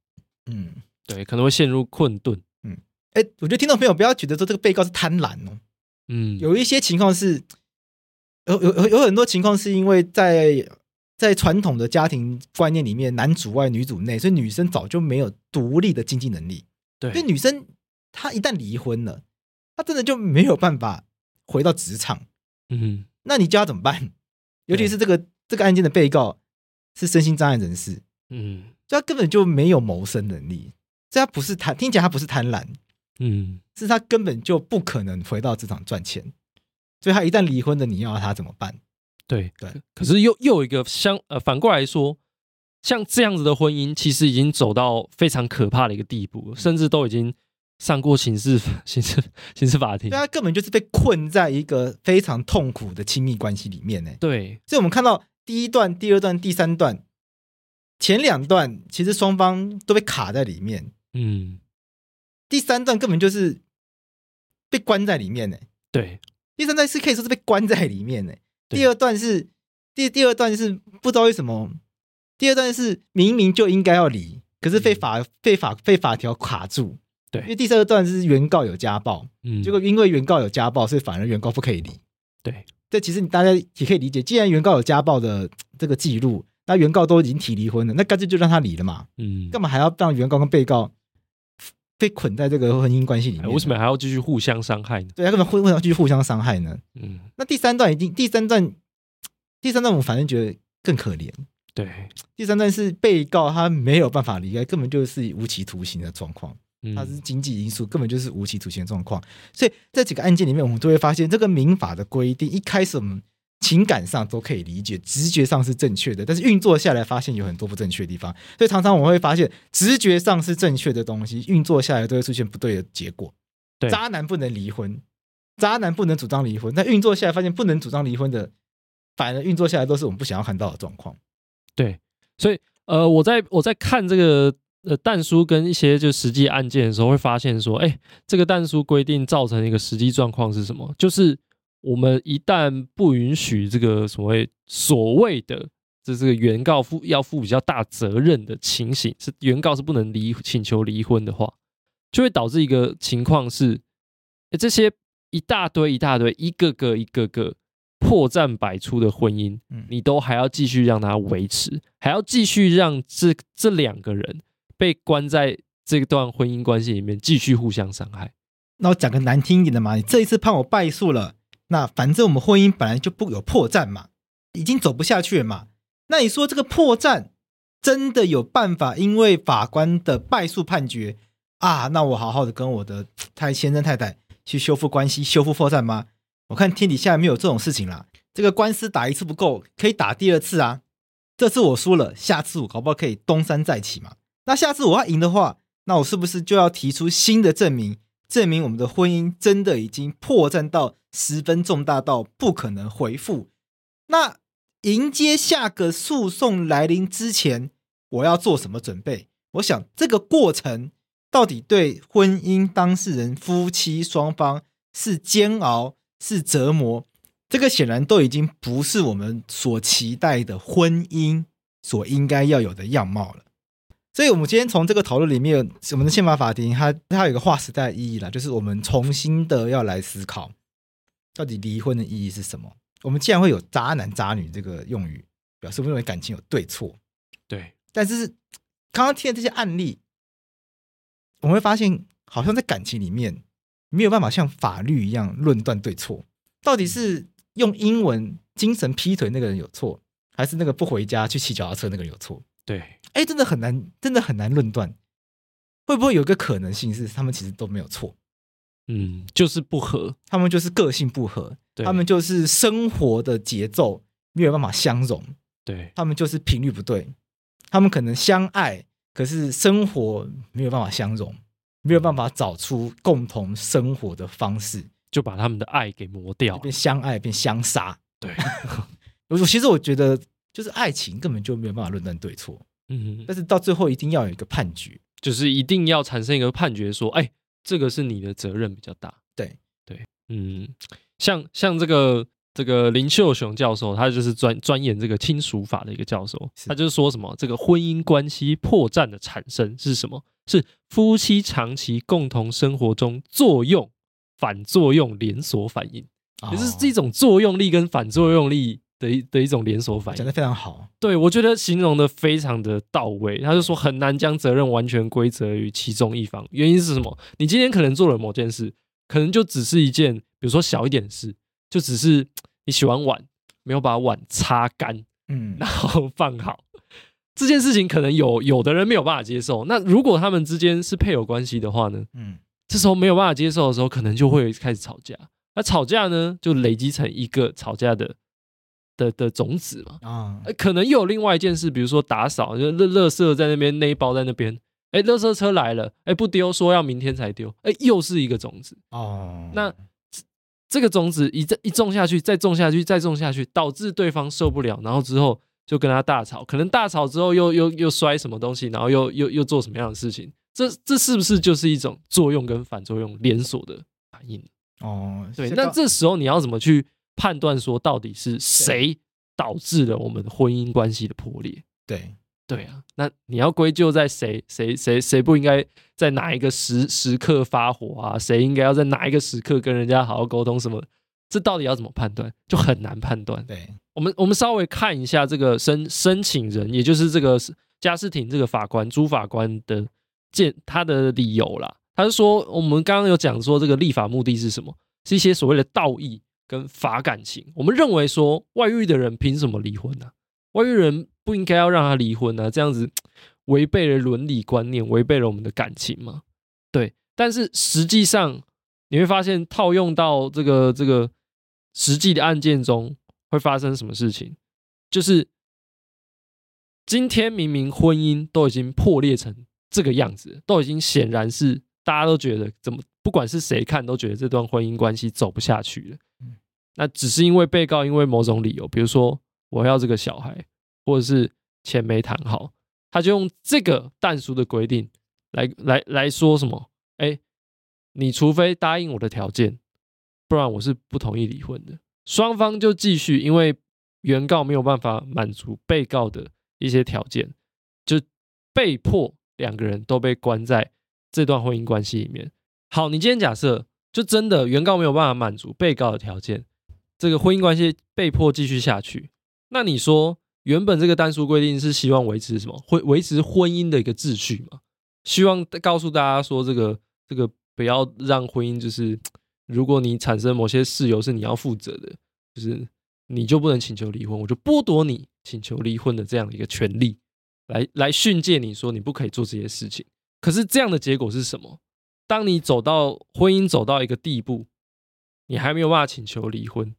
嗯，对，可能会陷入困顿。嗯。哎，我觉得听众朋友不要觉得说这个被告是贪婪哦，嗯，有一些情况是，有有有有很多情况是因为在在传统的家庭观念里面，男主外女主内，所以女生早就没有独立的经济能力。对，所以女生她一旦离婚了，她真的就没有办法回到职场。嗯，那你叫她怎么办？尤其是这个这个案件的被告是身心障碍人士，嗯，所以他根本就没有谋生能力，所以他不是贪，听起来他不是贪婪。嗯，是他根本就不可能回到职场赚钱，所以他一旦离婚了，你要他怎么办？对对，可是又又有一个相呃反过来说，像这样子的婚姻，其实已经走到非常可怕的一个地步，甚至都已经上过刑事 刑事刑事法庭。对，他根本就是被困在一个非常痛苦的亲密关系里面呢。对，所以我们看到第一段、第二段、第三段，前两段其实双方都被卡在里面。嗯。第三段根本就是被关在里面呢。对，第三段是可以说是被关在里面呢。第二段是第第二段是不知道为什么，第二段是明明就应该要离，可是被法被法被法条卡住。对，因为第三段是原告有家暴，嗯，结果因为原告有家暴，所以反而原告不可以离。对，这其实你大家也可以理解，既然原告有家暴的这个记录，那原告都已经提离婚了，那干脆就让他离了嘛。嗯，干嘛还要让原告跟被告？被捆在这个婚姻关系里面，为什么还要继续互相伤害呢？对，他根本会为什么继续互相伤害呢？嗯，那第三段已经第三段，第三段我反正觉得更可怜，对，第三段是被告他没有办法离开，根本就是无期徒刑的状况。他是经济因素，根本就是无期徒刑的状况。所以这几个案件里面，我们都会发现，这个民法的规定一开始我们情感上都可以理解，直觉上是正确的，但是运作下来发现有很多不正确的地方。所以常常我们会发现，直觉上是正确的东西，运作下来都会出现不对的结果。对，渣男不能离婚，渣男不能主张离婚，但运作下来发现不能主张离婚的，反而运作下来都是我们不想要看到的状况。对，所以呃，我在我在看这个。呃，蛋书跟一些就实际案件的时候，会发现说，哎，这个蛋书规定造成一个实际状况是什么？就是我们一旦不允许这个所谓所谓的这这个原告负要负比较大责任的情形，是原告是不能离请求离婚的话，就会导致一个情况是，哎，这些一大堆一大堆一个个一个个破绽百出的婚姻，你都还要继续让它维持，还要继续让这这两个人。被关在这段婚姻关系里面，继续互相伤害。那我讲个难听一点的嘛，你这一次判我败诉了，那反正我们婚姻本来就不有破绽嘛，已经走不下去了嘛。那你说这个破绽真的有办法？因为法官的败诉判决啊，那我好好的跟我的太先生太太去修复关系，修复破绽吗？我看天底下没有这种事情啦。这个官司打一次不够，可以打第二次啊。这次我输了，下次我搞不好可以东山再起嘛。那下次我要赢的话，那我是不是就要提出新的证明，证明我们的婚姻真的已经破绽到十分重大到不可能回复？那迎接下个诉讼来临之前，我要做什么准备？我想这个过程到底对婚姻当事人夫妻双方是煎熬是折磨？这个显然都已经不是我们所期待的婚姻所应该要有的样貌了。所以，我们今天从这个讨论里面，我们的宪法法庭它它有一个划时代的意义啦，就是我们重新的要来思考，到底离婚的意义是什么？我们既然会有“渣男”“渣女”这个用语，表示我们认为感情有对错。对，但是刚刚听的这些案例，我们会发现，好像在感情里面没有办法像法律一样论断对错。到底是用英文精神劈腿那个人有错，还是那个不回家去骑脚踏车那个人有错？对。哎，真的很难，真的很难论断，会不会有一个可能性是他们其实都没有错？嗯，就是不合，他们就是个性不合，他们就是生活的节奏没有办法相融，对，他们就是频率不对，他们可能相爱，可是生活没有办法相融，没有办法找出共同生活的方式，就把他们的爱给磨掉，变相爱变相杀。对，我其实我觉得，就是爱情根本就没有办法论断对错。嗯，但是到最后一定要有一个判决，就是一定要产生一个判决，说，哎，这个是你的责任比较大。对对，嗯，像像这个这个林秀雄教授，他就是专钻研这个亲属法的一个教授，他就是说什么，这个婚姻关系破绽的产生是什么？是夫妻长期共同生活中作用反作用连锁反应，也就是这种作用力跟反作用力。的一的一种连锁反应，讲的非常好。对，我觉得形容的非常的到位。他就说很难将责任完全归责于其中一方，原因是什么？你今天可能做了某件事，可能就只是一件，比如说小一点的事，就只是你洗完碗没有把碗擦干，嗯，然后放好这件事情，可能有有的人没有办法接受。那如果他们之间是配偶关系的话呢？嗯，这时候没有办法接受的时候，可能就会开始吵架。那吵架呢，就累积成一个吵架的。的的种子嘛，啊，可能又有另外一件事，比如说打扫，就垃垃圾在那边，那一包在那边，哎，垃圾车来了，哎，不丢，说要明天才丢，哎，又是一个种子哦。那这个种子一一种下去，再种下去，再种下去，导致对方受不了，然后之后就跟他大吵，可能大吵之后又又又摔什么东西，然后又又又做什么样的事情？这这是不是就是一种作用跟反作用连锁的反应？哦，对，那这时候你要怎么去？判断说到底是谁导致了我们的婚姻关系的破裂？对对啊，那你要归咎在谁？谁谁谁不应该在哪一个时时刻发火啊？谁应该要在哪一个时刻跟人家好好沟通？什么？这到底要怎么判断？就很难判断。对，我们我们稍微看一下这个申申请人，也就是这个家事庭这个法官朱法官的见他的理由啦。他是说，我们刚刚有讲说这个立法目的是什么？是一些所谓的道义。跟法感情，我们认为说外遇的人凭什么离婚呢、啊？外遇人不应该要让他离婚啊，这样子违背了伦理观念，违背了我们的感情吗。对，但是实际上你会发现，套用到这个这个实际的案件中，会发生什么事情？就是今天明明婚姻都已经破裂成这个样子，都已经显然是大家都觉得怎么，不管是谁看都觉得这段婚姻关系走不下去了。那只是因为被告因为某种理由，比如说我要这个小孩，或者是钱没谈好，他就用这个但书的规定来来来说什么？哎，你除非答应我的条件，不然我是不同意离婚的。双方就继续，因为原告没有办法满足被告的一些条件，就被迫两个人都被关在这段婚姻关系里面。好，你今天假设就真的原告没有办法满足被告的条件。这个婚姻关系被迫继续下去，那你说原本这个单书规定是希望维持什么？维维持婚姻的一个秩序嘛？希望告诉大家说，这个这个不要让婚姻就是，如果你产生某些事由是你要负责的，就是你就不能请求离婚，我就剥夺你请求离婚的这样的一个权利，来来训诫你说你不可以做这些事情。可是这样的结果是什么？当你走到婚姻走到一个地步，你还没有办法请求离婚。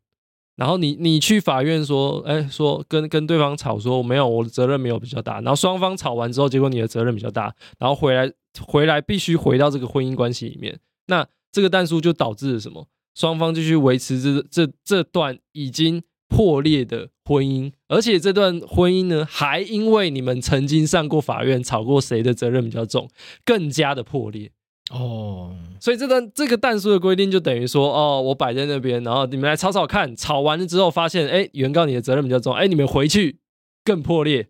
然后你你去法院说，哎，说跟跟对方吵说没有，我的责任没有比较大。然后双方吵完之后，结果你的责任比较大，然后回来回来必须回到这个婚姻关系里面。那这个但书就导致了什么？双方继续维持这这这段已经破裂的婚姻，而且这段婚姻呢，还因为你们曾经上过法院吵过谁的责任比较重，更加的破裂。哦，所以这段这个但书的规定就等于说，哦，我摆在那边，然后你们来吵吵看，吵完了之后发现，哎，原告你的责任比较重，哎，你们回去更破裂，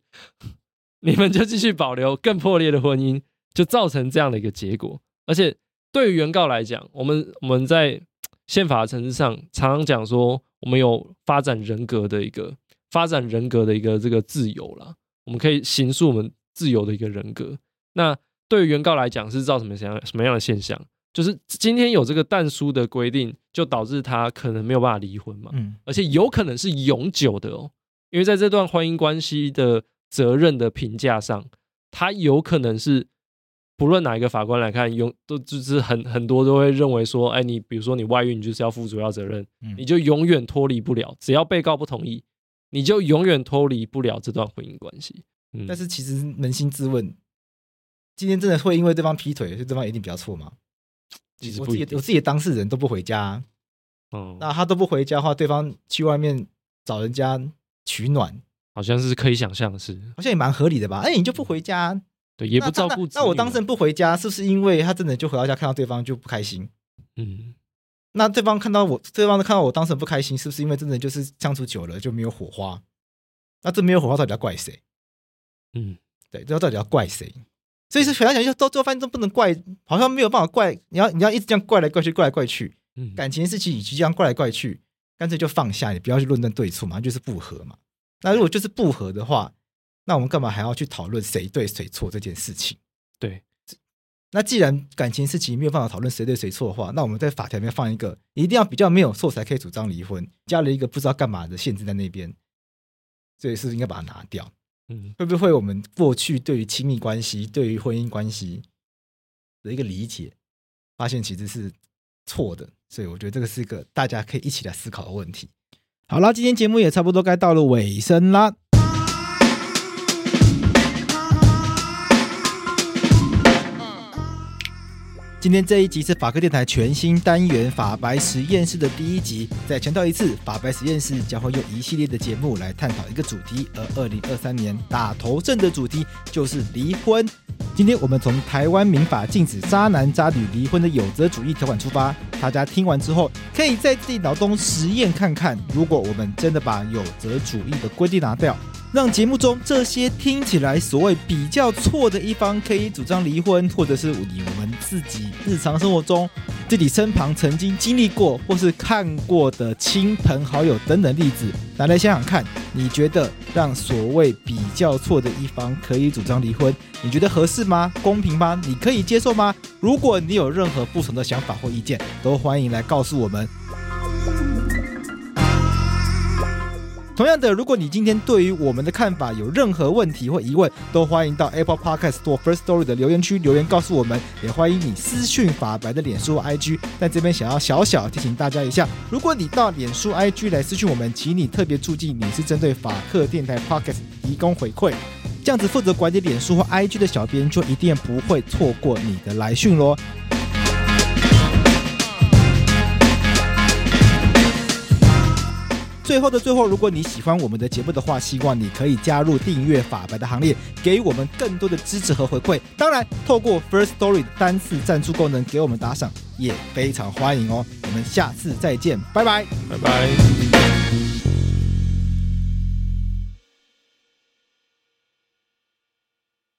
你们就继续保留更破裂的婚姻，就造成这样的一个结果。而且对于原告来讲，我们我们在宪法的层次上常常讲说，我们有发展人格的一个发展人格的一个这个自由啦，我们可以形塑我们自由的一个人格。那对于原告来讲是造成什么样什么样的现象？就是今天有这个但书的规定，就导致他可能没有办法离婚嘛，嗯，而且有可能是永久的哦，因为在这段婚姻关系的责任的评价上，他有可能是不论哪一个法官来看，永都就是很很多都会认为说，哎，你比如说你外遇，你就是要负主要责任，你就永远脱离不了，只要被告不同意，你就永远脱离不了这段婚姻关系。嗯，但是其实扪心自问。今天真的会因为对方劈腿，所以对方一定比较错吗？其实我自己我自己的当事人都不回家，哦，那他都不回家的话，对方去外面找人家取暖，好像是可以想象的事，好像也蛮合理的吧？哎，你就不回家，对，也不照顾。那我当事人不回家，是不是因为他真的就回到家看到对方就不开心？嗯，那对方看到我，对方看到我当事人不开心，是不是因为真的就是相处久了就没有火花？那这没有火花到底要怪谁？嗯，对，这到底要怪谁？所以是想来想去，都做饭都不能怪，好像没有办法怪。你要你要一直这样怪来怪去，怪来怪去。嗯，感情的事情与其这样怪来怪去，干脆就放下，你不要去论断对错嘛，就是不合嘛。那如果就是不合的话，那我们干嘛还要去讨论谁对谁错这件事情？对。那既然感情事情没有办法讨论谁对谁错的话，那我们在法条里面放一个一定要比较没有错才可以主张离婚，加了一个不知道干嘛的限制在那边，所以是不是应该把它拿掉？会不会我们过去对于亲密关系、对于婚姻关系的一个理解，发现其实是错的？所以我觉得这个是一个大家可以一起来思考的问题。好了，今天节目也差不多该到了尾声啦。今天这一集是法科电台全新单元法白实验室的第一集。再强调一次，法白实验室将会用一系列的节目来探讨一个主题，而二零二三年打头阵的主题就是离婚。今天我们从台湾民法禁止渣男渣女离婚的有责主义条款出发，大家听完之后，可以在自己脑中实验看看，如果我们真的把有责主义的规定拿掉。让节目中这些听起来所谓比较错的一方可以主张离婚，或者是以我们自己日常生活中自己身旁曾经经历过或是看过的亲朋好友等等例子，拿来想想看，你觉得让所谓比较错的一方可以主张离婚，你觉得合适吗？公平吗？你可以接受吗？如果你有任何不同的想法或意见，都欢迎来告诉我们。同样的，如果你今天对于我们的看法有任何问题或疑问，都欢迎到 Apple Podcast 或 First Story 的留言区留言告诉我们，也欢迎你私讯法白的脸书 IG。但这边想要小小提醒大家一下，如果你到脸书 IG 来私讯我们，请你特别注记你是针对法客电台 Podcast 提供回馈，这样子负责管理脸书或 IG 的小编就一定不会错过你的来讯喽。最后的最后，如果你喜欢我们的节目的话，希望你可以加入订阅法白的行列，给我们更多的支持和回馈。当然，透过 First Story 单次赞助功能给我们打赏，也非常欢迎哦。我们下次再见，拜拜，拜拜。